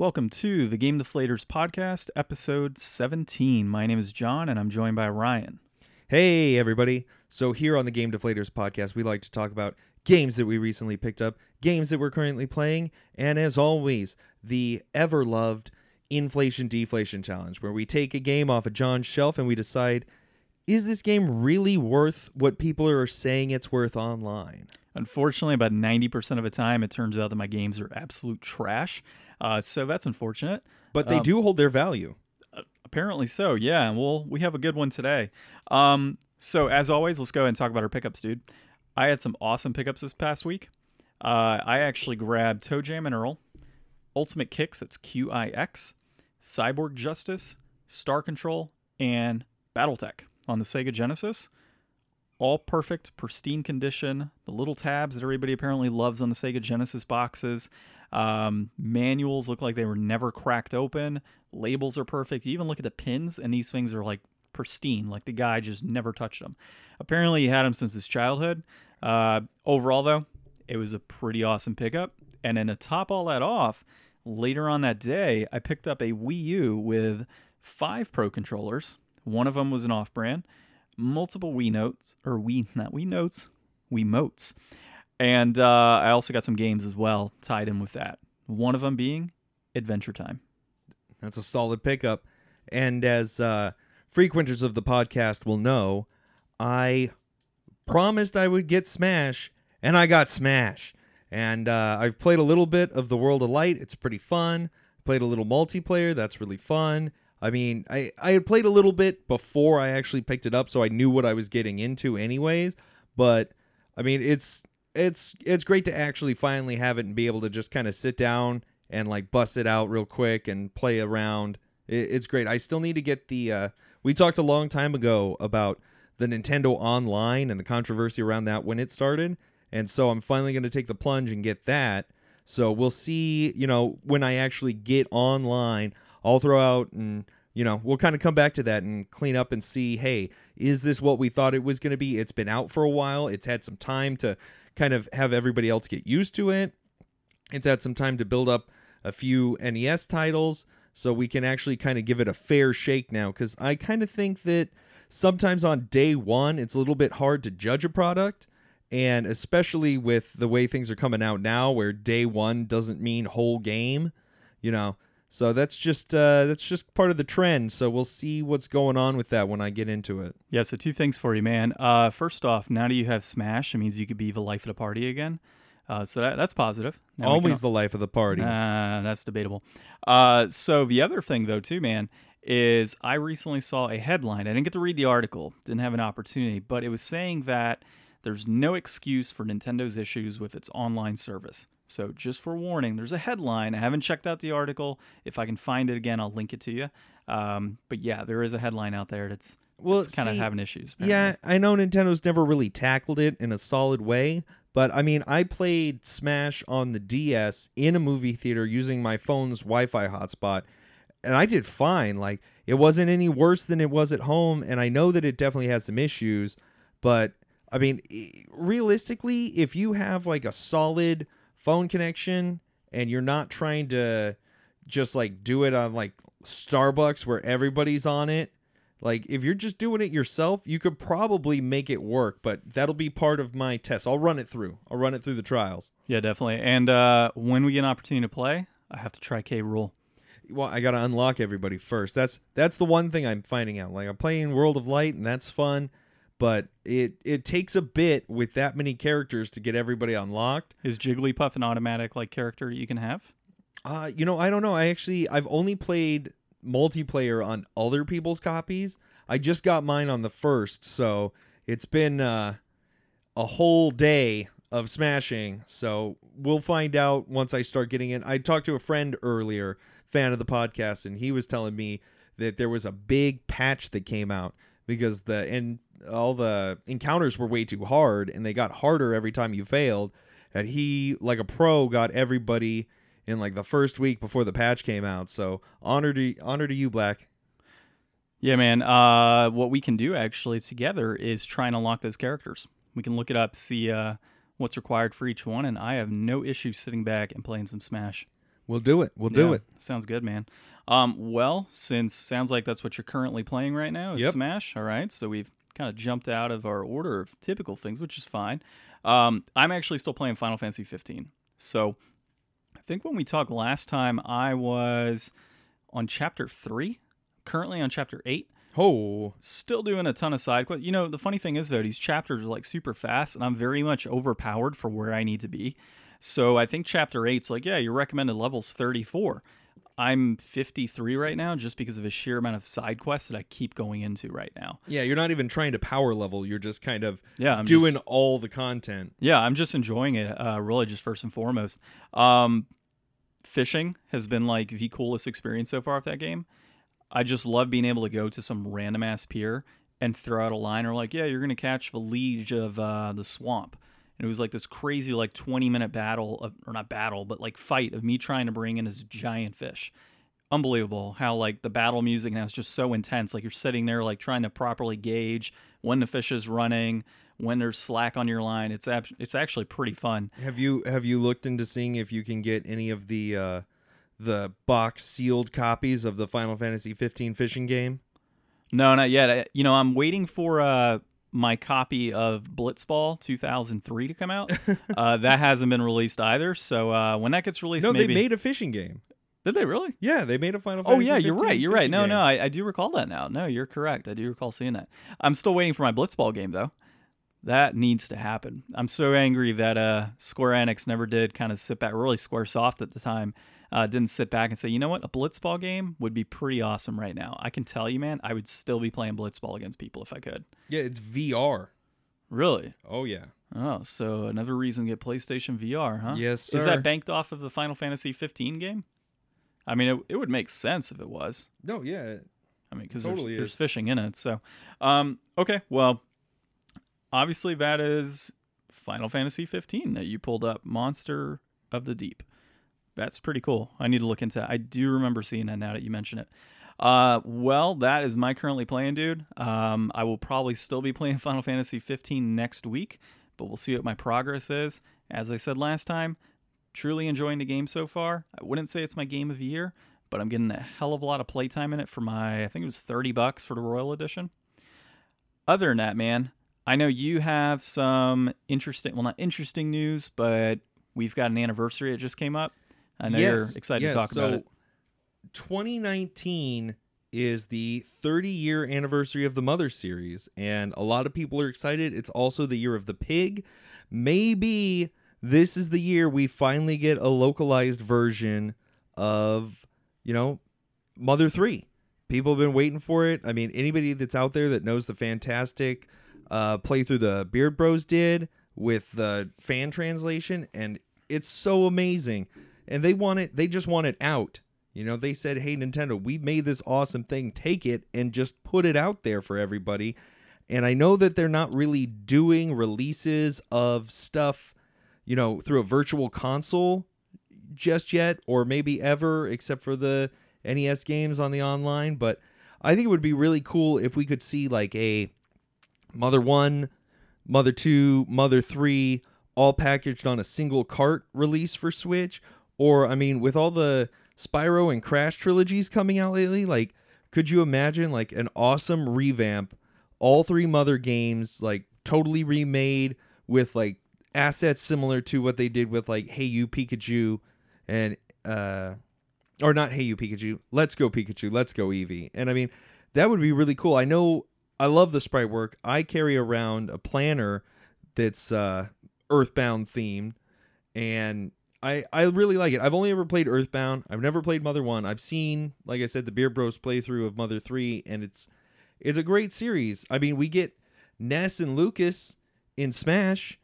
Welcome to the Game Deflators podcast, episode 17. My name is John, and I'm joined by Ryan. Hey, everybody. So, here on the Game Deflators podcast, we like to talk about games that we recently picked up, games that we're currently playing, and as always, the ever loved inflation deflation challenge, where we take a game off of John's shelf and we decide is this game really worth what people are saying it's worth online? Unfortunately, about 90% of the time, it turns out that my games are absolute trash. Uh, so that's unfortunate. But they Um, do hold their value. Apparently so, yeah. and Well, we have a good one today. Um, so as always, let's go ahead and talk about our pickups, dude. I had some awesome pickups this past week. Uh, I actually grabbed Toe Jam and Earl, Ultimate Qix, that's Q I X, Cyborg Justice, Star Control, and Battletech on the Sega Genesis. All perfect, pristine condition. The little tabs that everybody apparently loves on the Sega Genesis boxes. Um, manuals look like they were never cracked open. Labels are perfect. You even look at the pins, and these things are like pristine. Like the guy just never touched them. Apparently, he had them since his childhood. Uh, overall, though, it was a pretty awesome pickup. And then to top all that off, later on that day, I picked up a Wii U with five Pro controllers. One of them was an off-brand, multiple Wii Notes or Wii not Wii Notes, Wii Motes, and uh, I also got some games as well tied in with that. One of them being Adventure Time. That's a solid pickup. And as uh, frequenters of the podcast will know, I promised I would get Smash, and I got Smash. And uh, I've played a little bit of the World of Light. It's pretty fun. Played a little multiplayer. That's really fun. I mean, I, I had played a little bit before I actually picked it up, so I knew what I was getting into, anyways. But I mean, it's it's it's great to actually finally have it and be able to just kind of sit down and like bust it out real quick and play around. It, it's great. I still need to get the. Uh, we talked a long time ago about the Nintendo Online and the controversy around that when it started, and so I'm finally going to take the plunge and get that. So we'll see. You know, when I actually get online, I'll throw out and you know we'll kind of come back to that and clean up and see. Hey, is this what we thought it was going to be? It's been out for a while. It's had some time to kind of have everybody else get used to it. It's had some time to build up a few NES titles so we can actually kind of give it a fair shake now because I kind of think that sometimes on day one it's a little bit hard to judge a product and especially with the way things are coming out now where day one doesn't mean whole game you know so that's just uh, that's just part of the trend so we'll see what's going on with that when i get into it Yeah, so two things for you, man. Uh, first off, now that you have Smash, it means you could be the life of the party again. Uh, so that, that's positive. Now we can- always the life of the party Uh, that's debatable. Uh, so the other thing, though, too, man, is I recently saw a headline. I didn't get to read the article, didn't have an opportunity, but it was saying that there's no excuse for Nintendo's issues with its online service. So just for warning, there's a headline. I haven't checked out the article. If I can find it again, I'll link it to you. Um, but yeah, there is a headline out there that's well kind of having issues. Yeah. I know Nintendo's never really tackled it in a solid way, but I mean, I played Smash on the DS in a movie theater using my phone's Wi-Fi hotspot, and I did fine. Like it wasn't any worse than it was at home, and I know that it definitely has some issues, but I mean, realistically, if you have like a solid phone connection and you're not trying to just like do it on like Starbucks where everybody's on it, like if you're just doing it yourself, you could probably make it work, but that'll be part of my test. I'll run it through. I'll run it through the trials. yeah, definitely. And uh, when we get an opportunity to play, I have to try K. Rool. Well, I got to unlock everybody first. That's that's the one thing I'm finding out. Like I'm playing World of Light and that's fun, but it it takes a bit with that many characters to get everybody unlocked. Is Jigglypuff an automatic like character you can have? Uh, you know, I don't know. I actually I've only played multiplayer on other people's copies. I just got mine on the first, so it's been uh, a whole day of smashing. So we'll find out once I start getting in. I talked to a friend earlier, fan of the podcast, and he was telling me that there was a big patch that came out because the and all the encounters were way too hard and they got harder every time you failed. That he, like a pro, got everybody in like the first week before the patch came out. So honor to honor to you, Black. Yeah, man. Uh, what we can do actually together is try and unlock those characters. We can look it up, see uh, what's required for each one, and I have no issue sitting back and playing some Smash. We'll do it. We'll do Yeah, it. Sounds good, man. Um, well, since sounds like that's what you're currently playing right now is Yep. Smash. All right, so we've kind of jumped out of our order of typical things, which is fine. Um, I'm actually still playing Final Fantasy 15. So I think when we talked last time, I was on chapter three. Currently on chapter eight. Oh, Still doing a ton of side quests. You know, the funny thing is though, these chapters are like super fast, and I'm very much overpowered for where I need to be. So I think chapter eight's like, yeah, your recommended level's 34. I'm 53 right now, just because of a sheer amount of side quests that I keep going into right now. yeah. You're not even trying to power level. You're just kind of Yeah, I'm doing just- all the content. yeah, I'm just enjoying it. Uh, really, just first and foremost. Um, fishing has been like the coolest experience so far of that game. I just love being able to go to some random ass pier and throw out a line or like, yeah, you're gonna catch the liege of uh, the swamp. And it was like this crazy like 20 minute battle of, or not battle, but like fight of me trying to bring in this giant fish. Unbelievable how like the battle music now is just so intense. Like you're sitting there like trying to properly gauge when the fish is running, when there's slack on your line. It's ab- it's actually pretty fun. Have you have you looked into seeing if you can get any of the uh, the box sealed copies of the Final Fantasy 15 fishing game? No, not yet. I, you know, I'm waiting for uh, my copy of Blitzball 2003 to come out. uh, that hasn't been released either. So uh, when that gets released, no, maybe they made a fishing game. did they really? Yeah, they made a Final Oh Fantasy. yeah, you're right. You're right. No, game. no, I, I do recall that now. No, you're correct. I do recall seeing that. I'm still waiting for my Blitzball game though. That needs to happen. I'm so angry that uh, Square Enix never did kind of sit back. Really, Square Soft at the time uh, didn't sit back and say, you know what, a Blitzball game would be pretty awesome right now. I can tell you, man, I would still be playing Blitzball against people if I could. Yeah, it's VR. Really? Oh yeah. Oh, so another reason to get PlayStation VR, huh? Yes, sir. Is that banked off of the Final Fantasy 15 game? I mean, it, it would make sense if it was. No, yeah. I mean, because Totally there's, there's fishing in it. So, um, okay, well, obviously that is Final Fantasy 15 that you pulled up, Monster of the Deep. That's pretty cool. I need to look into. I do remember seeing that now that you mention it. Uh, well, that is my currently playing, dude. Um, I will probably still be playing Final Fantasy 15 next week, but we'll see what my progress is. As I said last time, truly enjoying the game so far. I wouldn't say it's my game of the year, but I'm getting a hell of a lot of playtime in it for my I think it was 30 bucks for the Royal Edition. Other than that, man, I know you have some interesting well not interesting news, but we've got an anniversary that just came up. I know you're excited yes. to talk about So, it. 2019 is the 30 year anniversary of the Mother series, and a lot of people are excited. It's also the year of the pig. Maybe this is the year we finally get a localized version of, you know, Mother 3. People have been waiting for it. I mean, anybody that's out there that knows the fantastic uh, playthrough the Beard Bros did with the fan translation, and it's so amazing. And they want it, they just want it out. You know, they said, hey, Nintendo, we made this awesome thing. Take it and just put it out there for everybody. And I know that they're not really doing releases of stuff, you know, through a virtual console just yet, or maybe ever, except for the NES games on the online. But I think it would be really cool if we could see like a Mother 1, Mother 2, Mother 3, all packaged on a single cart release for Switch. Or, I mean, with all the Spyro and Crash trilogies coming out lately, like, could you imagine like an awesome revamp? All three Mother games, like, totally remade with like assets similar to what they did with like Hey You Pikachu and, uh, or not Hey You Pikachu, Let's Go Pikachu, Let's Go Eevee. And I mean, that would be really cool. I know I love the sprite work. I carry around a planner that's uh, Earthbound themed, and I I really like it. I've only ever played Earthbound. I've never played Mother One. I've seen, like I said, the Beer Bros playthrough of Mother Three, and it's it's a great series. I mean, we get Ness and Lucas in Smash,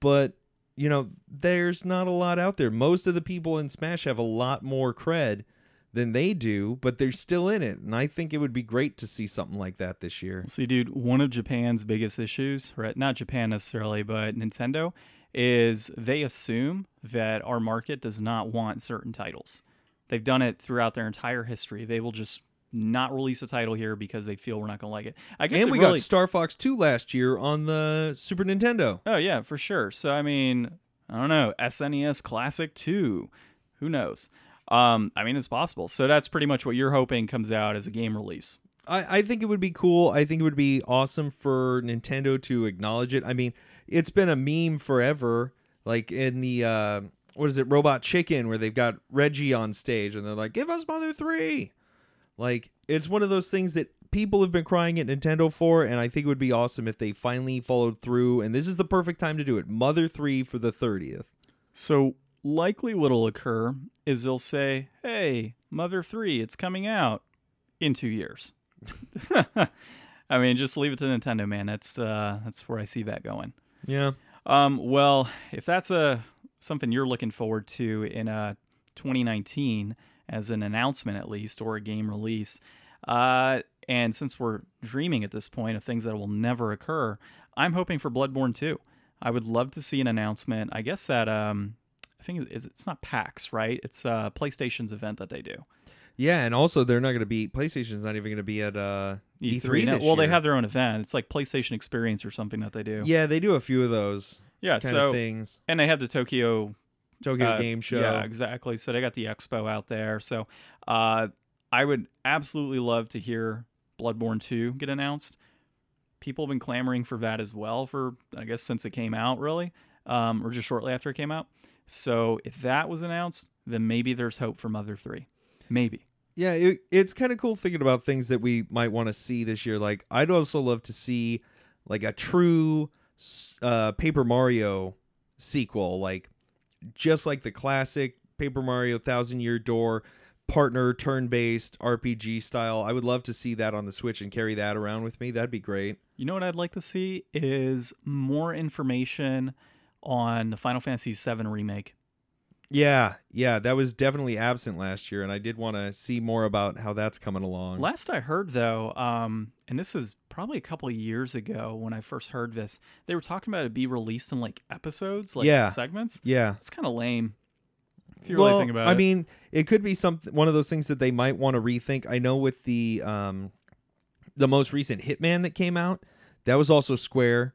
but you know, there's not a lot out there. Most of the people in Smash have a lot more cred than they do, but they're still in it. And I think it would be great to see something like that this year. See, dude, one of Japan's biggest issues, right? Not Japan necessarily, but Nintendo, is they assume that our market does not want certain titles. They've done it throughout their entire history. They will just not release a title here because they feel we're not going to like it. I guess And we really, got Star Fox 2 last year on the Super Nintendo. Oh yeah, for sure. So I mean, I don't know, SNES Classic 2. Who knows? Um, I mean, it's possible. So that's pretty much what you're hoping comes out as a game release. I, I think it would be cool. I think it would be awesome for Nintendo to acknowledge it. I mean, it's been a meme forever. Like in the uh, what is it, Robot Chicken, where they've got Reggie on stage and they're like, "Give us Mother 3. Like it's one of those things that people have been crying at Nintendo for, and I think it would be awesome if they finally followed through. And this is the perfect time to do it. Mother 3 for the 30th. So likely what'll occur is they'll say, "Hey, Mother 3, it's coming out in 2 years." I mean, just leave it to Nintendo, man. That's uh that's where I see that going. Yeah. Um well, if that's a something you're looking forward to in uh 2019 as an announcement at least or a game release, uh and since we're dreaming at this point of things that will never occur, I'm hoping for Bloodborne 2. I would love to see an announcement. I guess at um I think it's, it's not PAX, right? It's uh PlayStation's event that they do. Yeah, and also they're not going to be PlayStation's not even going to be at uh, E3. E3. now- this well, they have their own event. It's like PlayStation Experience or something that they do. Yeah, they do a few of those Yeah. kind so of things. and they have the Tokyo Tokyo uh, Game Show. Yeah, exactly. So they got the expo out there. So uh, I would absolutely love to hear Bloodborne 2 get announced. People have been clamoring for that as well for I guess since it came out, really, um, or just shortly after it came out. So if that was announced, then maybe there's hope for Mother 3. Maybe. Yeah, it, it's kind of cool thinking about things that we might want to see this year. Like, I'd also love to see like a true uh, Paper Mario sequel, like just like the classic Paper Mario Thousand Year Door partner turn-based RPG style. I would love to see that on the Switch and carry that around with me. That'd be great. You know what I'd like to see is more information on the Final Fantasy VII remake. Yeah, yeah, that was definitely absent last year, and I did want to see more about how that's coming along. Last I heard, though, um, and this is probably a couple of years ago when I first heard this, they were talking about it be released in like episodes, like Yeah. segments. yeah, It's kind of lame. If you well, really think about I it. mean, it could be some one of those things that they might want to rethink. I know with the um, the most recent Hitman that came out, that was also Square,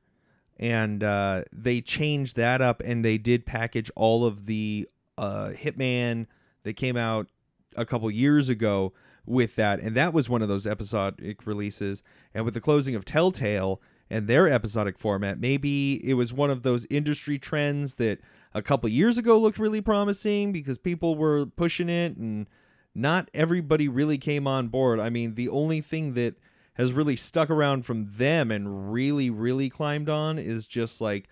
and uh, they changed that up and they did package all of the uh, Hitman that came out a couple years ago with that, and that was one of those episodic releases. And with the closing of Telltale and their episodic format, maybe it was one of those industry trends that a couple years ago looked really promising because people were pushing it and not everybody really came on board. I mean, the only thing that has really stuck around from them and really, really climbed on is just like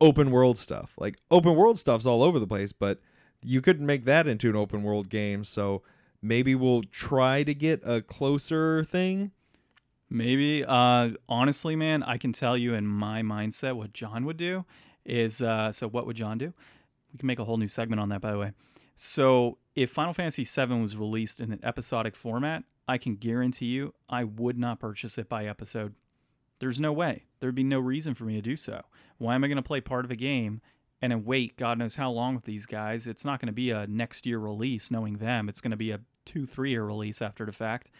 open world stuff. Like open world stuff's all over the place, but you couldn't make that into an open world game. So maybe we'll try to get a closer thing. Maybe. Uh, honestly, man, I can tell you in my mindset what John would do is uh, so what would John do? We can make a whole new segment on that, by the way. So if Final Fantasy VII was released in an episodic format, I can guarantee you I would not purchase it by episode. There's no way. There'd be no reason for me to do so. Why am I going to play part of a game and then wait God knows how long with these guys? It's not going to be a next year release, knowing them. It's going to be a two, three year release after the fact.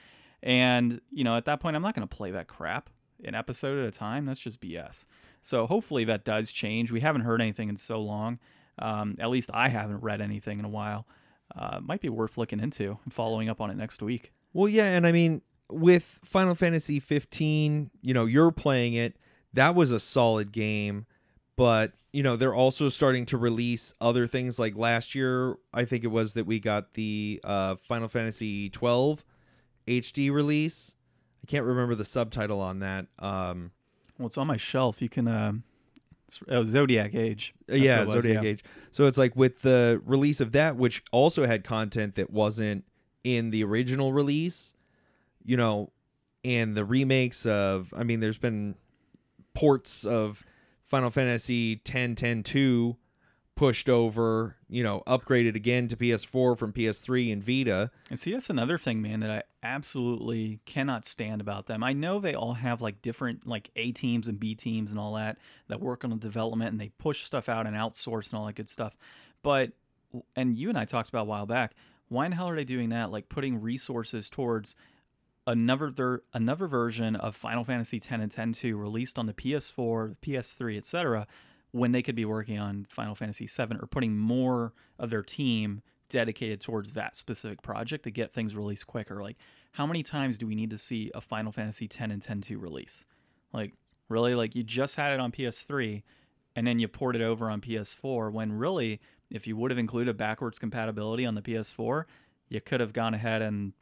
And, you know, at that point, I'm not going to play that crap an episode at a time. That's just BS. So hopefully that does change. We haven't heard anything in so long. Um, at least I haven't read anything in a while. Uh, might be worth looking into and following up on it next week. Well, yeah, and I mean, with Final Fantasy 15, you know, you're playing it. That was a solid game, but you know, they're also starting to release other things. Like last year, I think it was that we got the uh, Final Fantasy 12 HD release. I can't remember the subtitle on that. Um, Well, it's on my shelf. You can. Uh, oh, Zodiac Age. That's yeah, was, Zodiac yeah. Age. So it's like with the release of that, which also had content that wasn't in the original release, you know, and the remakes of, I mean, there's been ports of Final Fantasy 10, 10, 2 pushed over, you know, upgraded again to PS4 from PS3 and Vita. And see, that's another thing, man, that I absolutely cannot stand about them. I know they all have like different like A teams and B teams and all that that work on the development and they push stuff out and outsource and all that good stuff. But and you and I talked about a while back, why in the hell are they doing that? Like putting resources towards another ver- another version of Final Fantasy 10 and 10 2 released on the PS4, PS3, etc. when they could be working on Final Fantasy 7 or putting more of their team dedicated towards that specific project to get things released quicker. Like, how many times do we need to see a Final Fantasy 10 and 10 2 release? Like, really? Like, you just had it on PS3 and then you port it over on PS4 when really, if you would have included backwards compatibility on the PS4, you could have gone ahead and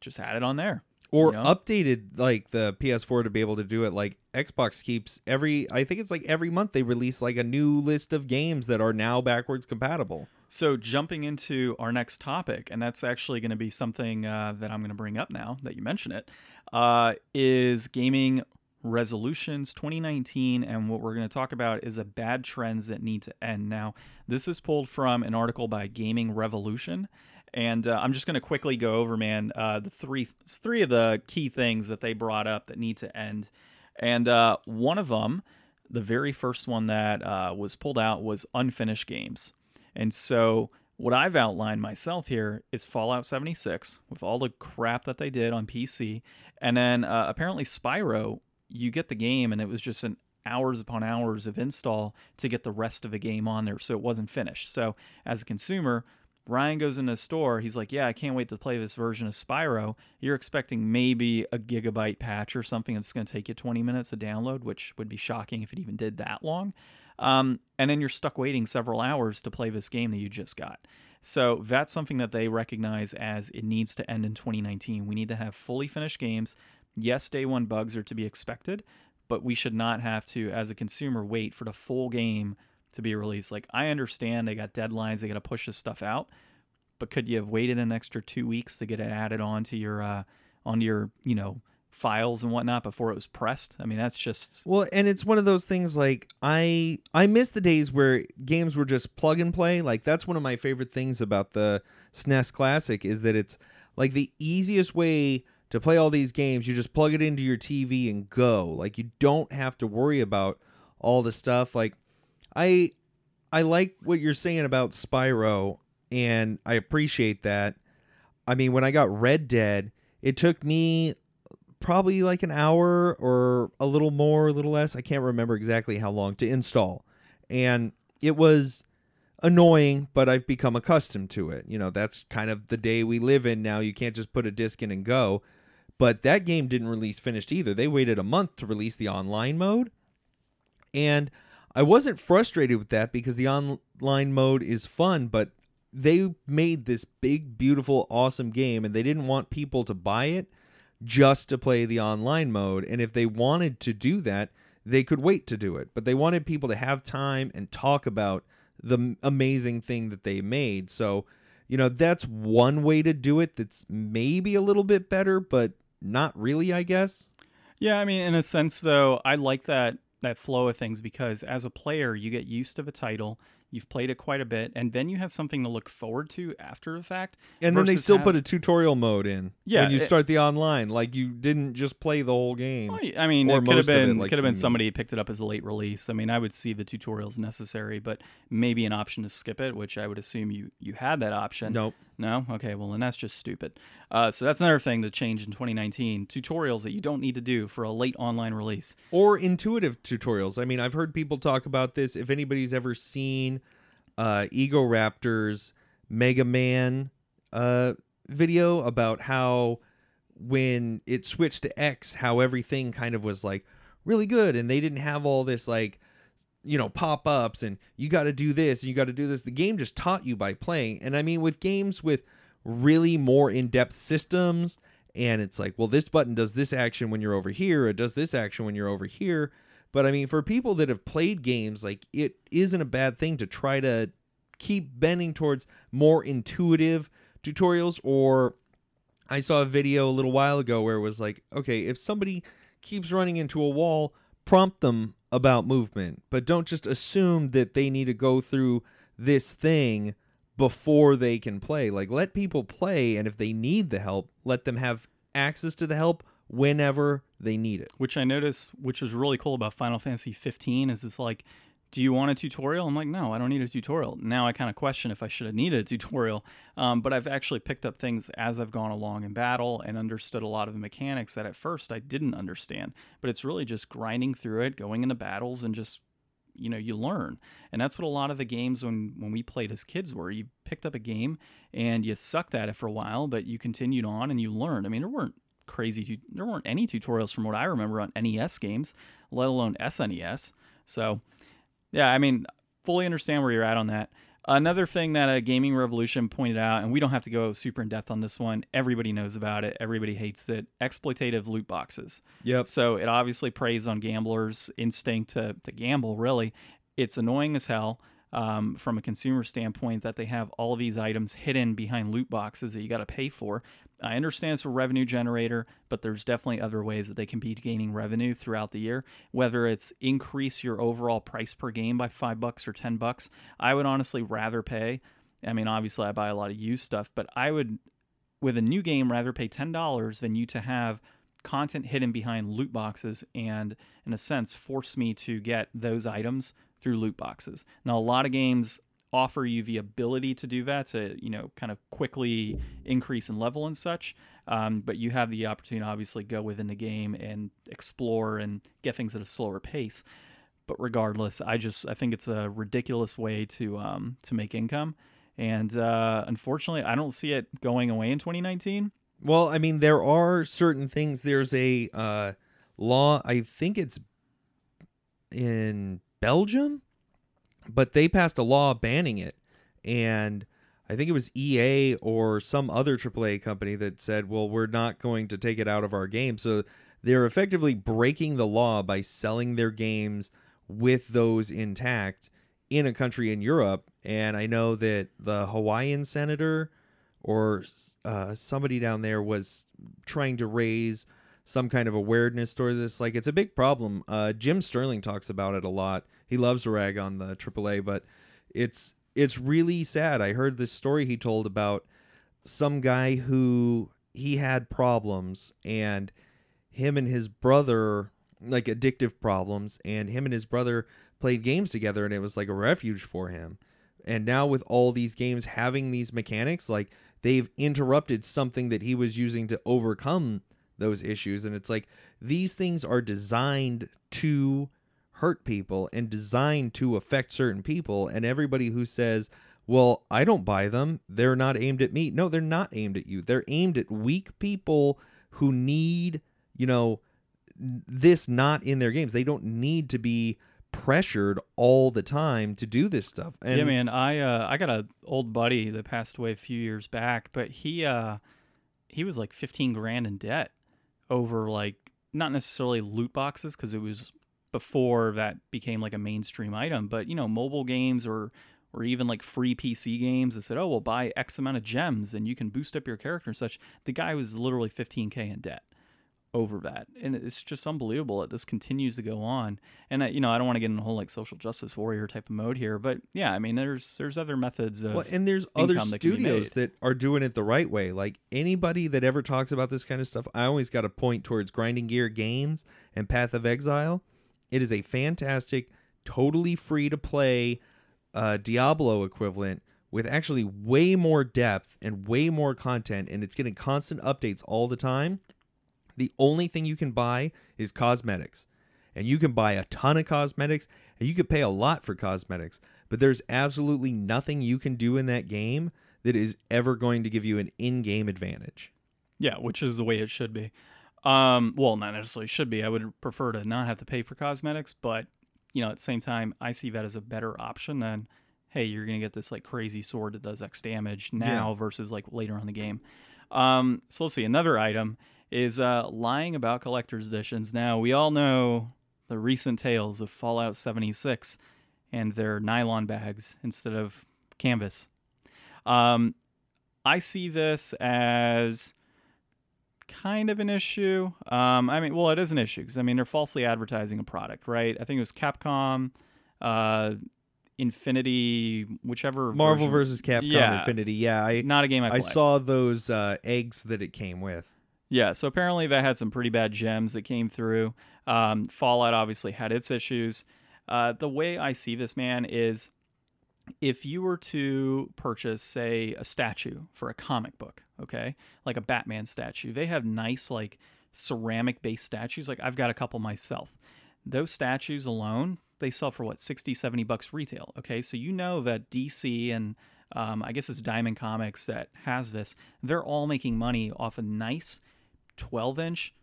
just had it on there. Or you know? updated like the PS4 to be able to do it. Like Xbox keeps every, I think it's like every month they release like a new list of games that are now backwards compatible. So, jumping into our next topic, and that's actually going to be something uh, that I'm going to bring up now that you mention it, uh, is gaming resolutions 2019. And what we're going to talk about is a bad trends that need to end. Now, this is pulled from an article by Gaming Revolution. And uh, I'm just going to quickly go over, man, uh, the three three of the key things that they brought up that need to end. And uh, one of them, the very first one that uh, was pulled out, was unfinished games. And so, what I've outlined myself here is Fallout 76 with all the crap that they did on PC. And then uh, apparently, Spyro, you get the game, and it was just an hours upon hours of install to get the rest of the game on there. So, it wasn't finished. So, as a consumer, Ryan goes into a store. He's like, "Yeah, I can't wait to play this version of Spyro." You're expecting maybe a gigabyte patch or something that's going to take you 20 minutes to download, which would be shocking if it even did that long. Um, and then you're stuck waiting several hours to play this game that you just got. So that's something that they recognize as it needs to end in 2019. We need to have fully finished games. Yes, day one bugs are to be expected, but we should not have to, as a consumer, wait for the full game to be released. Like I understand they got deadlines, they got to push this stuff out, but could you have waited an extra two weeks to get it added onto your uh, onto your you know files and whatnot before it was pressed? I mean, that's just Well, and it's one of those things like I I miss the days where games were just plug and play. Like that's one of my favorite things about the SNES Classic is that it's like the easiest way to play all these games. You just plug it into your TV and go. Like you don't have to worry about all the stuff. Like I I like what you're saying about Spyro and I appreciate that. I mean, when I got Red Dead, it took me probably like an hour or a little more, a little less. I can't remember exactly how long to install. And it was annoying, but I've become accustomed to it. You know, that's kind of the day we live in now. You can't just put a disc in and go. But that game didn't release finished either. They waited a month to release the online mode. And I wasn't frustrated with that because the online mode is fun, but they made this big, beautiful, awesome game and they didn't want people to buy it just to play the online mode. And if they wanted to do that, they could wait to do it. But they wanted people to have time and talk about the amazing thing that they made. So, you know, that's one way to do it that's maybe a little bit better, but not really, I guess. Yeah, I mean, in a sense, though, I like that that flow of things because as a player, you get used to the title. You've played it quite a bit, and then you have something to look forward to after the fact. And then they still have- put a tutorial mode in Yeah, when you it- start the online. Like you didn't just play the whole game. Well, I mean, Or it could have of it, been like could have been somebody picked it up as a late release. I mean, I would see the tutorials necessary, but maybe an option to skip it, which I would assume you you had that option. Nope. No? Okay, well, then that's just stupid. Uh, so that's another thing that changed in 2019 tutorials that you don't need to do for a late online release. or intuitive tutorials. I mean, I've heard people talk about this. If anybody's ever seen uh, Egoraptor's Mega Man uh, video about how when it switched to X, how everything kind of was like really good, and they didn't have all this like you know pop ups and you got to do this and you got to do this. The game just taught you by playing, and I mean with games with really more in depth systems and it's like, well, this button does this action when you're over here, it does this action when you're over here. But I mean, for people that have played games, like it isn't a bad thing to try to keep bending towards more intuitive tutorials. Or I saw a video a little while ago where it was like, okay, if somebody keeps running into a wall, prompt them about movement, but don't just assume that they need to go through this thing before they can play. Like let people play and if they need the help, let them have access to the help whenever they need it. which I noticed, which was really cool about Final Fantasy 15, is it's like, do you want a tutorial? I'm like, no, I don't need a tutorial. Now I kind of question if I should have needed a tutorial, um, but I've actually picked up things as I've gone along in battle and understood a lot of the mechanics that at first I didn't understand. But it's really just grinding through it, going into battles, and just you know you learn and that's what a lot of the games when when we played as kids were you picked up a game and you sucked at it for a while but you continued on and you learned i mean there weren't crazy there weren't any tutorials from what i remember on nes games let alone snes so yeah i mean fully understand where you're at on that Another thing that a gaming revolution pointed out, and we don't have to go super in depth on this one. Everybody knows about it. Everybody hates it. Exploitative loot boxes. Yep. So it obviously preys on gamblers' instinct to, to gamble. Really, it's annoying as hell um, from a consumer standpoint that they have all of these items hidden behind loot boxes that you got to pay for. I understand it's a revenue generator, but there's definitely other ways that they can be gaining revenue throughout the year. Whether it's increase your overall price per game by five bucks or ten bucks, I would honestly rather pay. I mean, obviously, I buy a lot of used stuff, but I would, with a new game, rather pay ten dollars than you to have content hidden behind loot boxes and, in a sense, force me to get those items through loot boxes. Now, a lot of games offer you the ability to do that to you know kind of quickly increase in level and such um, but you have the opportunity to obviously go within the game and explore and get things at a slower pace. But regardless i just i think it's a ridiculous way to um, to make income. And uh, unfortunately i don't see it going away in 2019 well i mean there are certain things. There's a uh, law i think it's in belgium but they passed a law banning it and i think it was ea or some other aaa company that said well we're not going to take it out of our game so they're effectively breaking the law by selling their games with those intact in a country in europe and i know that the hawaiian senator or uh, somebody down there was trying to raise some kind of awareness toward this. Like it's a big problem. Uh, Jim Sterling talks about it a lot. He loves to rag on the AAA, but it's it's really sad. I heard this story he told about some guy who he had problems and him and his brother like addictive problems and him and his brother played games together and it was like a refuge for him. And now with all these games having these mechanics like they've interrupted something that he was using to overcome those issues and it's like these things are designed to hurt people and designed to affect certain people and everybody who says well i don't buy them they're not aimed at me no they're not aimed at you. They're aimed at weak people who need you know this not in their games. They don't need to be pressured all the time to do this stuff and yeah man i uh i got an old buddy that passed away a few years back but he uh he was like 15 grand in debt over like not necessarily loot boxes because it was before that became like a mainstream item, but you know, mobile games or or even like free PC games that said, "Oh, well, buy X amount of gems and you can boost up your character and such." The guy was literally 15k in debt over that, and it's just unbelievable that this continues to go on. And I, you know, I don't want to get in a whole like social justice warrior type of mode here, but yeah, I mean, there's there's other methods of well, and there's other studios that, that are doing it the right way. Like anybody that ever talks about this kind of stuff, I always got to point towards Grinding Gear Games and Path of Exile. It is a fantastic, totally free to play uh, Diablo equivalent with actually way more depth and way more content, and it's getting constant updates all the time the only thing you can buy is cosmetics. And you can buy a ton of cosmetics and you could pay a lot for cosmetics. But there's absolutely nothing you can do in that game that is ever going to give you an in game advantage. Yeah, which is the way it should be. Um, well, not necessarily should be. I would prefer to not have to pay for cosmetics, but you know, at the same time, I see that as a better option than, hey, you're gonna get this like crazy sword that does X damage now yeah. versus like later on the game. Um, so let's see another item is uh, lying about collector's editions. Now, we all know the recent tales of Fallout 76 and their nylon bags instead of canvas. Um, I see this as kind of an issue. Um, I mean, well, it is an issue because I mean they're falsely advertising a product, right? I think it was Capcom, uh, Infinity, whichever Marvel version. versus Capcom yeah. Infinity. Yeah, I not a game I, I saw those uh, eggs that it came with. Yeah, so apparently that had some pretty bad gems that came through. Um, Fallout obviously had its issues. Uh, the way I see this, man, is if you were to purchase, say, a statue for a comic book, okay, like a Batman statue, they have nice, like, ceramic based statues. Like, I've got a couple myself. Those statues alone, they sell for what 60 70 bucks retail okay so you know that dc and um, i guess it's diamond comics that has this they're all making money off a nice 12 inch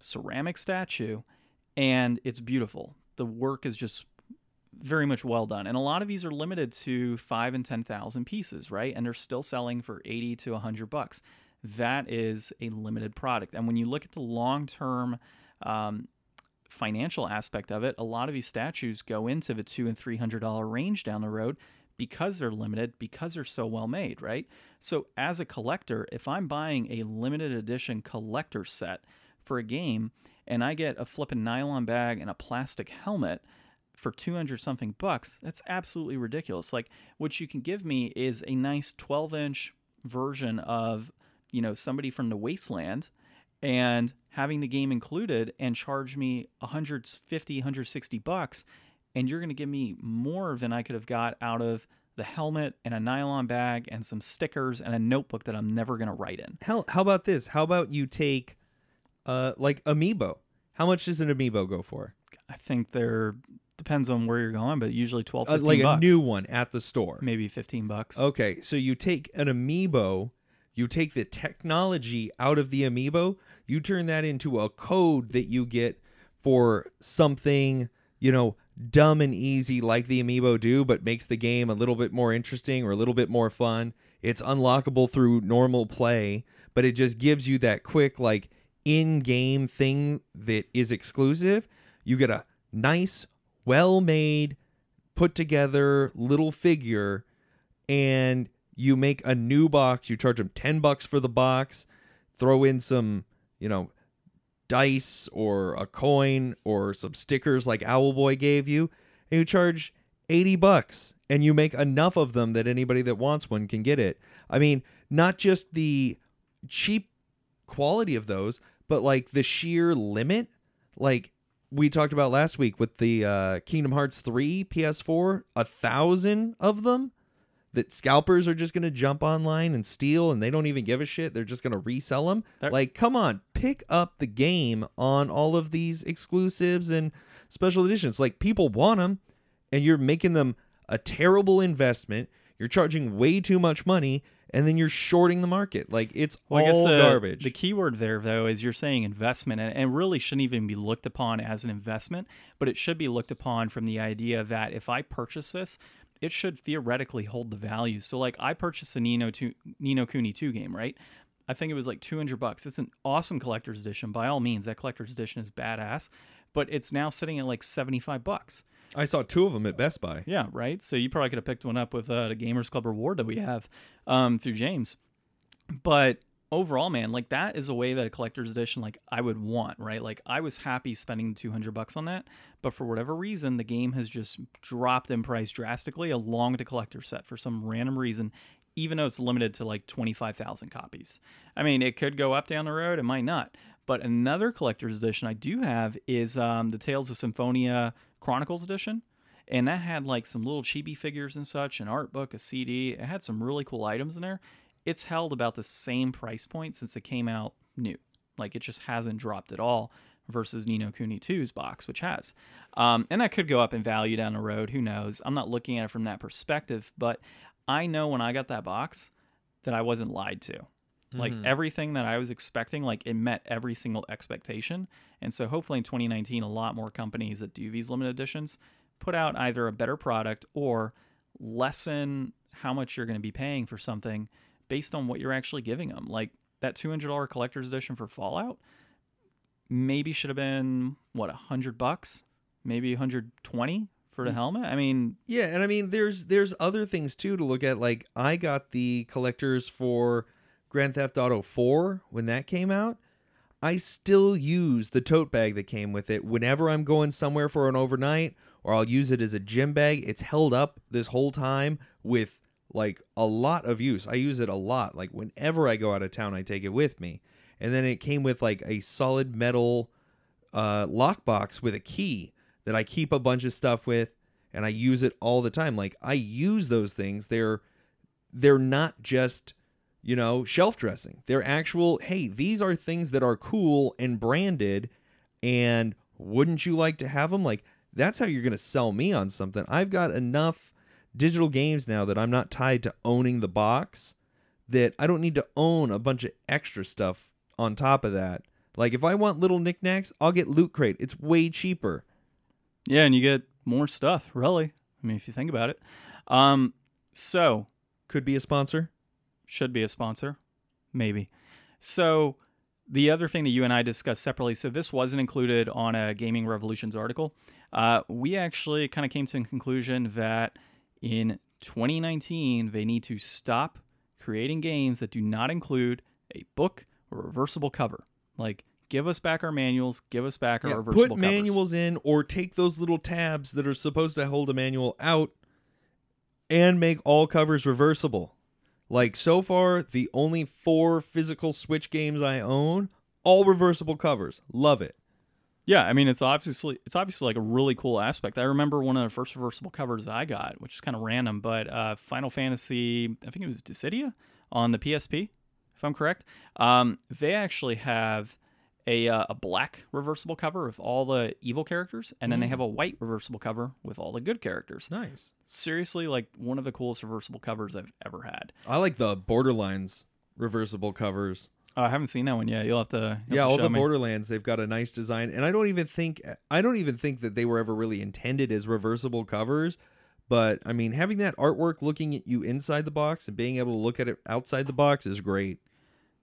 ceramic statue and it's beautiful the work is just very much well done. And a lot of these are limited to 5 and 10,000 pieces right? And they're still selling for 80 to 100 bucks. That is a limited product. And when you look at the long term um, financial aspect of it, a lot of these statues go into the two and three hundred dollar range down the road because they're limited, because they're so well made, right? So as a collector, if I'm buying a limited edition collector set for a game and I get a flippin' nylon bag and a plastic helmet for 200 something bucks, that's absolutely ridiculous. Like what you can give me is a nice 12 inch version of, you know, somebody from the wasteland and having the game included and charge me 150 160 bucks and you're going to give me more than i could have got out of the helmet and a nylon bag and some stickers and a notebook that i'm never going to write in Hell, how about this? How about you take, uh, like amiibo? How much does an amiibo go for? i think there depends on where you're going but usually 12 Uh, like bucks a new one at the store. maybe 15 bucks Okay, so you take an amiibo, you take the technology out of the amiibo, you turn that into a code that you get for something, you know, dumb and easy like the amiibo do, but makes the game a little bit more interesting or a little bit more fun. It's unlockable through normal play, but it just gives you that quick, like, in game thing that is exclusive. You get a nice, well made, put together little figure and you make a new box. You charge them 10 bucks for the box. Throw in some you know dice or a coin or some stickers like owlboy gave you and you charge 80 bucks and you make enough of them that anybody that wants one can get it. I mean not just the cheap quality of those but like the sheer limit. Like we talked about last week with the uh, kingdom hearts 3 ps4 a thousand of them that scalpers are just going to jump online and steal and they don't even give a shit. They're just going to resell them. They're- like, come on, pick up the game on all of these exclusives and special editions. Like, people want them and you're making them a terrible investment. You're charging way too much money and then you're shorting the market. Like, it's Well, I all guess the, garbage. the key word there, though, is you're saying investment, and, and really shouldn't even be looked upon as an investment, but it should be looked upon from the idea that if I purchase this, it should theoretically hold the value. So, like, I purchased a Ni no two, Ni no Kuni two game, right? I think it was like 200 bucks. It's an awesome collector's edition. By all means, that collector's edition is badass, but it's now sitting at like 75 bucks. I saw two of them at Best Buy. Yeah, right. So you probably could have picked one up with uh, the Gamers Club reward that we have um, through James. But overall, man, like that is a way that a collector's edition, like I would want, right? Like I was happy spending two hundred bucks on that, but for whatever reason, the game has just dropped in price drastically along with the collector set for some random reason. Even though it's limited to like twenty five thousand copies, I mean, it could go up down the road. It might not. But another collector's edition I do have is um, the Tales of Symphonia Chronicles edition and that had like some little chibi figures and such, an art book, a CD. It had some really cool items in there. It's held about the same price point since it came out new. Like it just hasn't dropped at all versus Ni no Kuni 2's box, which has. Um, and that could go up in value down the road. Who knows? I'm not looking at it from that perspective, but I know when I got that box that I wasn't lied to. Like Mhm. everything that I was expecting, like it met every single expectation. And so hopefully in 2019, a lot more companies that do these limited editions put out either a better product or lessen how much you're going to be paying for something based on what you're actually giving them. Like that $200 collector's edition for Fallout maybe should have been what a hundred bucks, maybe 120 for the helmet. I mean, Yeah, and I mean there's there's other things too to look at. Like I got the collectors for Grand Theft Auto 4 when that came out. I still use the tote bag that came with it whenever I'm going somewhere for an overnight or I'll use it as a gym bag. It's held up this whole time with like a lot of use. I use it a lot. Like whenever I go out of town, I take it with me. And then it came with like a solid metal uh, lockbox with a key that I keep a bunch of stuff with, and I use it all the time. Like I use those things. They're they're not just you know shelf dressing. They're actual. Hey, these are things that are cool and branded. And wouldn't you like to have them? Like that's how you're going to sell me on something. I've got enough digital games now that I'm not tied to owning the box that I don't need to own a bunch of extra stuff on top of that. Like if I want little knickknacks, I'll get Loot Crate. It's way cheaper. Yeah, and you get more stuff, really. I mean, if you think about it. Um, so Could be a sponsor. Should be a sponsor, maybe. So the other thing that you and I discussed separately, so this wasn't included on a Gaming Revolutions article. Uh, we actually kind of came to a conclusion that in 2019 they need to stop creating games that do not include a book or reversible cover. Like, give us back our manuals, give us back our Yeah, reversible put covers. manuals in or take those little tabs that are supposed to hold a manual out and make all covers reversible. Like so far, the only four physical Switch games I own, all reversible covers. Love it. Yeah, I mean it's obviously it's obviously like a really cool aspect. I remember one of the first reversible covers I got, which is kind of random, but uh, Final Fantasy, I think it was Dissidia on the PSP, if I'm correct. Um, they actually have a uh, a black reversible cover with all the evil characters, and then they have a white reversible cover with all the good characters. Nice. Seriously, like one of the coolest reversible covers I've ever had. I like the Borderlands reversible covers. Uh, I haven't seen that one yet. You'll have to. you'll have yeah, to all the me. Borderlands, they've got a nice design, and I don't even think I don't even think that they were ever really intended as reversible covers. But I mean, having that artwork looking at you inside the box and being able to look at it outside the box is great.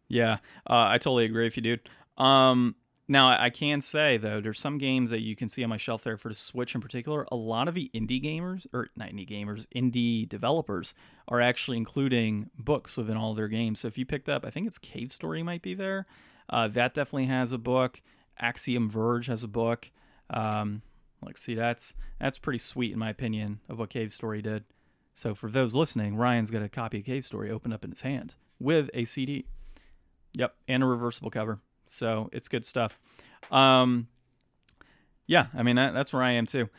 Yeah, uh, I totally agree with you, dude. Um, now I can say though, there's some games that you can see on my shelf there for the Switch in particular. A lot of the indie gamers, or not indie gamers, indie developers are actually including books within all their games. So if you picked up, I think it's Cave Story might be there. Uh, that definitely has a book. Axiom Verge has a book. Um, like, see, that's that's pretty sweet in my opinion of what Cave Story did. So for those listening, Ryan's got a copy of Cave Story opened up in his hand with a CD. Yep, and a reversible cover. So it's good stuff. Um, yeah, I mean that, that's where I am too.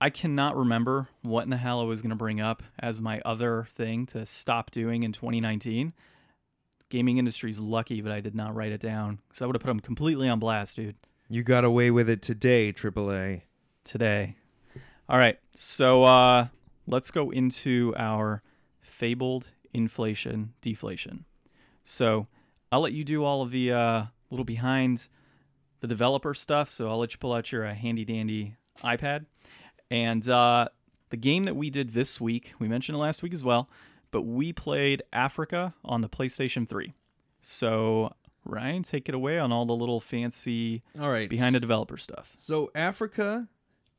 I cannot remember what in the hell I was going to bring up as my other thing to stop doing in 2019. Gaming industry's lucky that I did not write it down because I would have put them completely on blast, dude. You got away with it today, AAA. Today. All right, so uh, let's go into our fabled inflation deflation. So I'll let you do all of the uh, little behind the developer stuff. So I'll let you pull out your uh, handy dandy iPad. And uh, the game that we did this week, we mentioned it last week as well, but we played Afrika on the PlayStation 3. So Ryan, take it away on all the little fancy All right. behind the developer stuff. So Afrika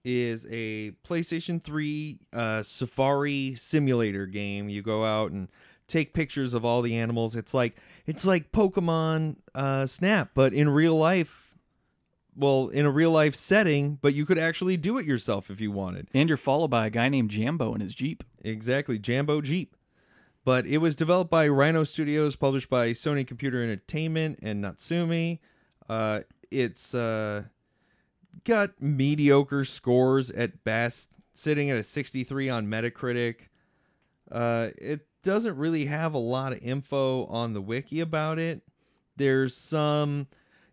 is a PlayStation 3 uh, safari simulator game. You go out and take pictures of all the animals. It's like it's like Pokemon uh, Snap, but in real life. Well, in a real life setting, but you could actually do it yourself if you wanted. And you're followed by a guy named Jambo in his Jeep. Exactly, Jambo Jeep. But it was developed by Rhino Studios, published by Sony Computer Entertainment and Natsume. Uh, it's uh, got mediocre scores at best, sitting at a 63 on Metacritic. Uh, it doesn't really have a lot of info on the wiki about it. There's some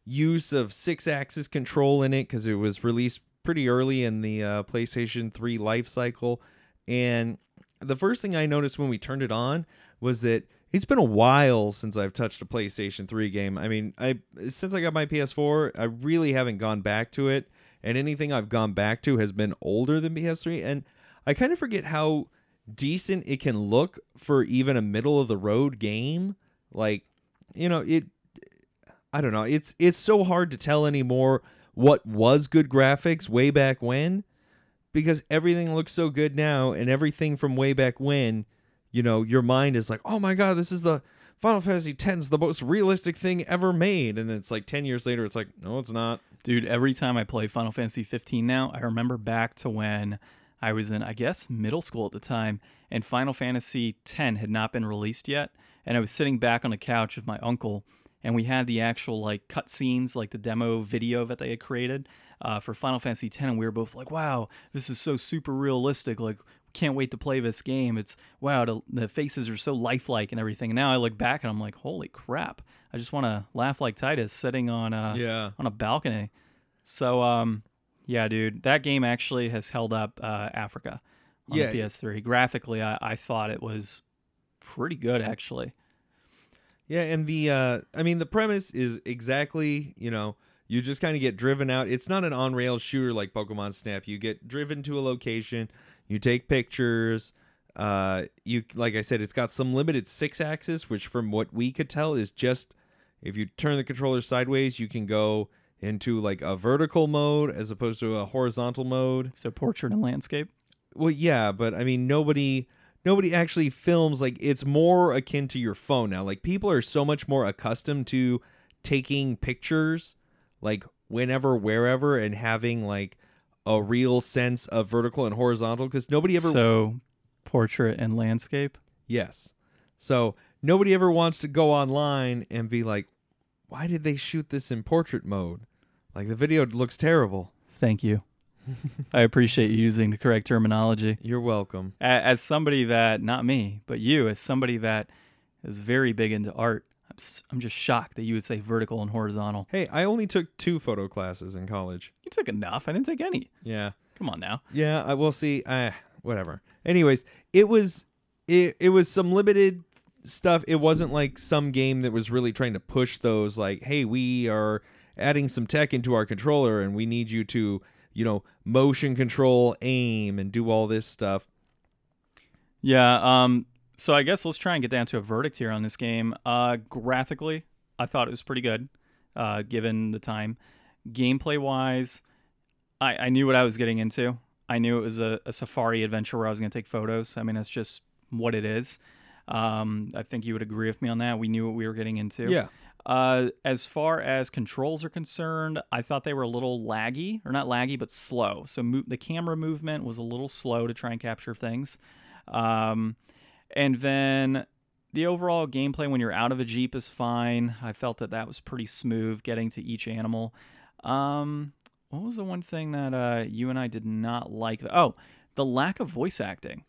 use of six axis control in it because it was released pretty early in the uh, PlayStation 3 life cycle. And the first thing I noticed when we turned it on was that it's been a while since I've touched a PlayStation 3 game. I mean, I since I got my PS4, I really haven't gone back to it, and anything I've gone back to has been older than PS3, and I kind of forget how decent it can look for even a middle of the road game. Like, you know, it I don't know. It's it's so hard to tell anymore what was good graphics way back when because everything looks so good now and everything from way back when, you know, your mind is like, "Oh my god, this is the Final Fantasy X's the most realistic thing ever made." And it's like 10 years later it's like, "No, it's not." Dude, every time I play Final Fantasy 15 now, I remember back to when I was in, I guess, middle school at the time, and Final Fantasy X had not been released yet. And I was sitting back on a couch with my uncle, and we had the actual like cutscenes, like the demo video that they had created uh, for Final Fantasy X, and we were both like, "Wow, this is so super realistic! Like, can't wait to play this game. It's wow, the, the faces are so lifelike and everything." And now I look back and I'm like, "Holy crap! I just want to laugh like Tidus sitting on a Yeah. on a balcony." So um, Yeah, dude, that game actually has held up uh, Afrika on Yeah. the PS3. Graphically, I, I thought it was pretty good actually. Yeah, and the uh I mean the premise is exactly, you know, you just kind of get driven out. It's not an on rail shooter like Pokemon Snap. You get driven to a location, you take pictures, uh you like I said it's got some limited 6 axis which from what we could tell is just if you turn the controller sideways, you can go into like a vertical mode as opposed to a horizontal mode. So portrait and landscape. Well, yeah, but I mean, nobody nobody actually films like it's more akin to your phone now. Like people are so much more accustomed to taking pictures like whenever wherever and having like a real sense of vertical and horizontal because nobody ever So portrait and landscape. yes. So nobody ever wants to go online and be like why did they shoot this in portrait mode? Like the video looks terrible. Thank you. I appreciate you using the correct terminology. You're welcome. As somebody that, not me, but you, as somebody that is very big into art, I'm, just shocked that you would say vertical and horizontal. Hey, I only took two photo classes in college. You took enough. I didn't take any. Yeah. Come on now. Yeah, I will see. Uh, whatever. Anyways, it was it it was some limited stuff. It wasn't like some game that was really trying to push those like, hey, we are adding some tech into our controller and we need you to, you know, motion control, aim, and do all this stuff. Yeah. Um. So I guess let's try and get down to a verdict here on this game. Uh, graphically, I thought it was pretty good, uh, given the time. Gameplay wise, I, I knew what I was getting into. I knew it was a, a safari adventure where I was going to take photos. I mean, that's just what it is. Um, I think you would agree with me on that. We knew what we were getting into. Yeah. Uh, as far as controls are concerned, I thought they were a little laggy, or not laggy, but slow. So mo- the camera movement was a little slow to try and capture things. Um, and then the overall gameplay when you're out of a jeep is fine. I felt that that was pretty smooth getting to each animal. Um, what was the one thing that uh, you and I did not like? Oh, the lack of voice acting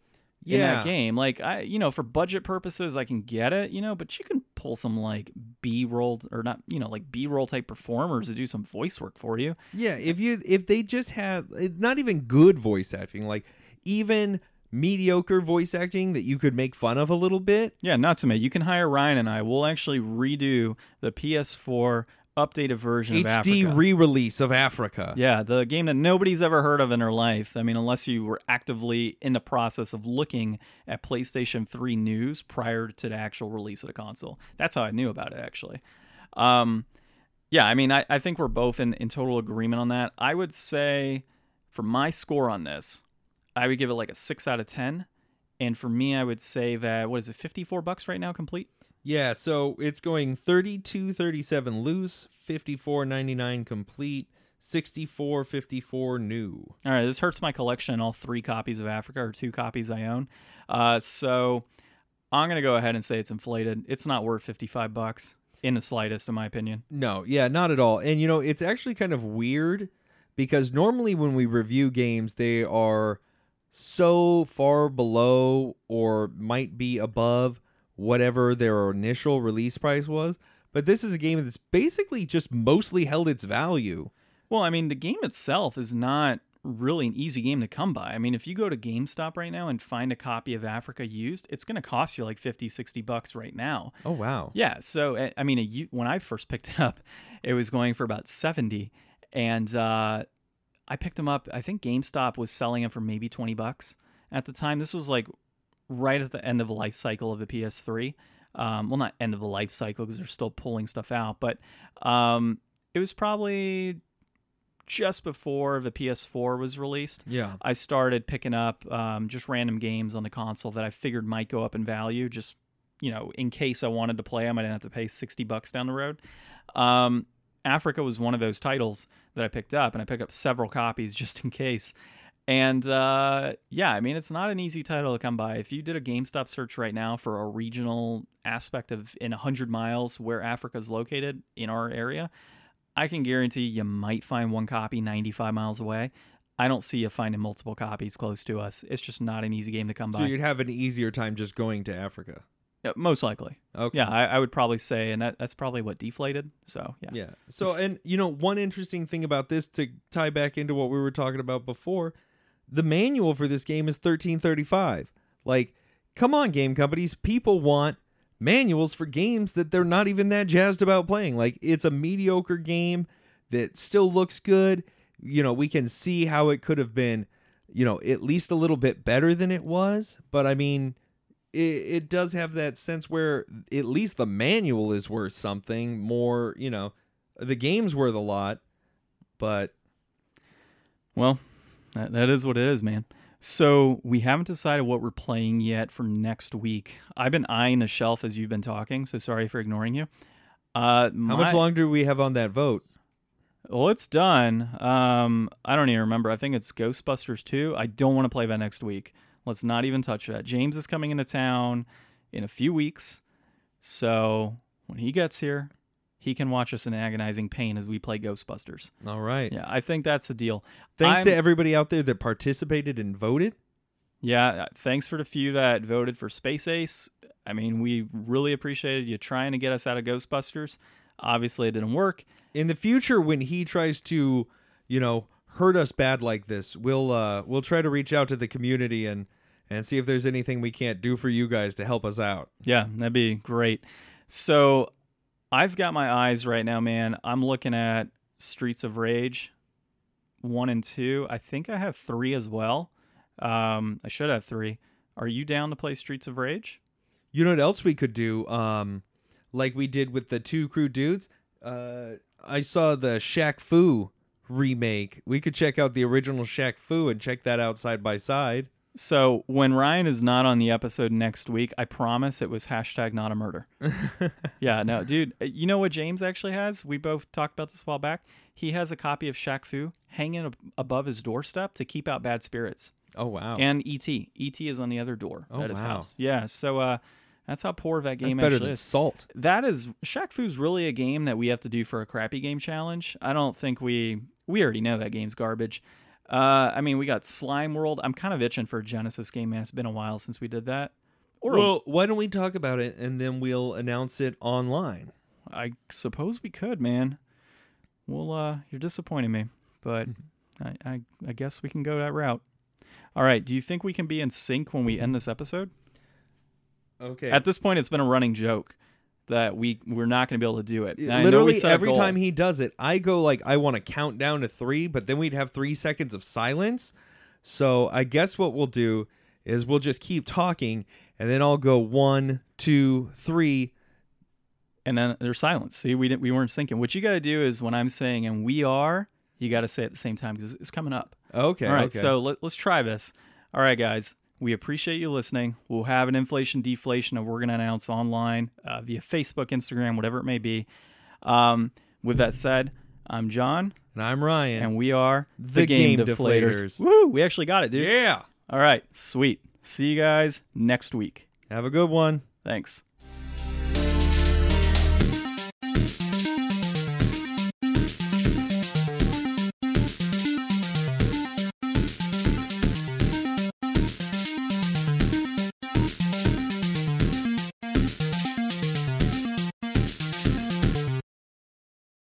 in Yeah. that game. Like I, you know, for budget purposes, I can get it, you know, but you can pull some like B roll or not, you know, like B roll type performers to do some voice work for you. Yeah, if you if they just had eh, not even good voice acting, like even mediocre voice acting that you could make fun of a little bit. Yeah, Natsume, you can hire Ryan and I. We'll actually redo the PS4 updated version of HD re-release of Afrika. yeah, the game that nobody's ever heard of in their life. I mean, unless you were actively in the process of looking at PlayStation 3 news prior to the actual release of the console. That's how I knew about it, actually. Um, yeah, I mean, I, I think we're both in, in total agreement on that. I would say for my score on this, I would give it like a 6 out of 10. And for me, I would say that, what is it, 54 bucks right now complete? Yeah, so it's going 32 37 loose, 54 99 complete, 64 54 new. All right, this hurts my collection. All three copies of Afrika or two copies I own. Uh, so I'm gonna go ahead and say it's inflated. It's not worth 55 bucks in the slightest, in my opinion. No, yeah, not at all. And you know, it's actually kind of weird because normally when we review games, they are so far below or might be above whatever their initial release price was. But this is a game that's basically just mostly held its value. Well, I mean, the game itself is not really an easy game to come by. I mean, if you go to GameStop right now and find a copy of Afrika used, it's going to cost you like 50, 60 bucks right now. Oh wow. Yeah, so uh, I mean, a, when I first picked it up, it was going for about 70 and uh, I picked them up. I think GameStop was selling them for maybe 20 bucks at the time. This was like right at the end of the life cycle of the PS3. Um, well, not end of the life cycle because they're still pulling stuff out, but um, it was probably just before the PS4 was released. Yeah. I started picking up um, just random games on the console that I figured might go up in value, just you know, in case I wanted to play them, I didn't have to pay sixty bucks down the road. Um, Afrika was one of those titles that I picked up, and I picked up several copies just in case. And uh, yeah, I mean, it's not an easy title to come by. If you did a GameStop search right now for a regional aspect of in 100 miles where Afrika is located in our area, I can guarantee you might find one copy 95 miles away. I don't see you finding multiple copies close to us. It's just not an easy game to come by. So you'd have an easier time just going to Africa. Yeah, most likely. Okay. Yeah, I, I would probably say, and that, that's probably what deflated. So yeah. Yeah. So, and you know, one interesting thing about this to tie back into what we were talking about before, the manual for this game is 1335. Like, come on, game companies. People want manuals for games that they're not even that jazzed about playing. Like, it's a mediocre game that still looks good. You know, we can see how it could have been, you know, at least a little bit better than it was. But I mean, it, it does have that sense where at least the manual is worth something more you know the game's worth a lot but Well, that, that is what it is, man. So we haven't decided what we're playing yet for next week. I've been eyeing the shelf as you've been talking, so sorry for ignoring you. Uh, how much longer do we have on that vote Well, it's done. Um, I don't even remember. I think it's Ghostbusters 2. I don't want to play that next week. Let's not even touch that. James is coming into town in a few weeks. So when he gets here, he can watch us in agonizing pain as we play Ghostbusters. all right Yeah, I think that's the deal. thanks I'm- to everybody out there that participated and voted Yeah, uh, thanks for the few that voted for Space Ace. I mean, we really appreciated you trying to get us out of Ghostbusters. Obviously, it didn't work. in the future when he tries to you know hurt us bad like this we'll uh we'll try to reach out to the community and and see if there's anything we can't do for you guys to help us out Yeah, that'd be great. So, I've got my eyes right now, man. I'm looking at Streets of Rage 1 and 2. I think I have 3 as well. Um, I should have 3. Are you down to play Streets of Rage? You know what else we could do? Um, like we did with the Two Crude Dudes. Uh, I saw the Shaq Fu remake. We could check out the original Shaq Fu and check that out side by side. So, when Ryan is not on the episode next week, I promise it was hashtag not a murder. Yeah, no, dude. uh, You know what James actually has? We both talked about this a while back. He has a copy of Shaq Fu hanging ab- above his doorstep to keep out bad spirits. Oh wow! And ET. ET is on the other door Oh, at his wow. house. Yeah, so uh, that's how poor that That's game better actually than is. Salt. That is Shaq Fu's really a game that we have to do for a crappy game challenge. I don't think we we already know that game's garbage. Uh, I mean, we got Slime World. I'm kind of itching for a Genesis game, man. It's been a while since we did that. Or Well, why don't we talk about it and then we'll announce it online? I suppose we could, man. Well, uh, you're disappointing me, but I, I, I guess we can go that route. All right. Do you think we can be in sync when we end this episode? Okay. At this point, it's been a running joke that we we're not going to be able to do it. And Literally every time he does it, I go like I want to count down to three, but then we'd have three seconds of silence. So I guess what we'll do is we'll just keep talking, and then I'll go one, two, three. and then there's silence. See, we didn't we weren't syncing. What you got to do is when I'm saying and we are, you got to say it at the same time because it's coming up. Okay. All right, okay. so let, let's try this. All right, guys, we appreciate you listening. We'll have an inflation deflation that we're going to announce online uh, via Facebook, Instagram, whatever it may be. Um, with that said, I'm John, and I'm Ryan. and we are The Game Deflators. Woo! We actually got it, dude. yeah. All right, sweet. See you guys next week. Have a good one. Thanks.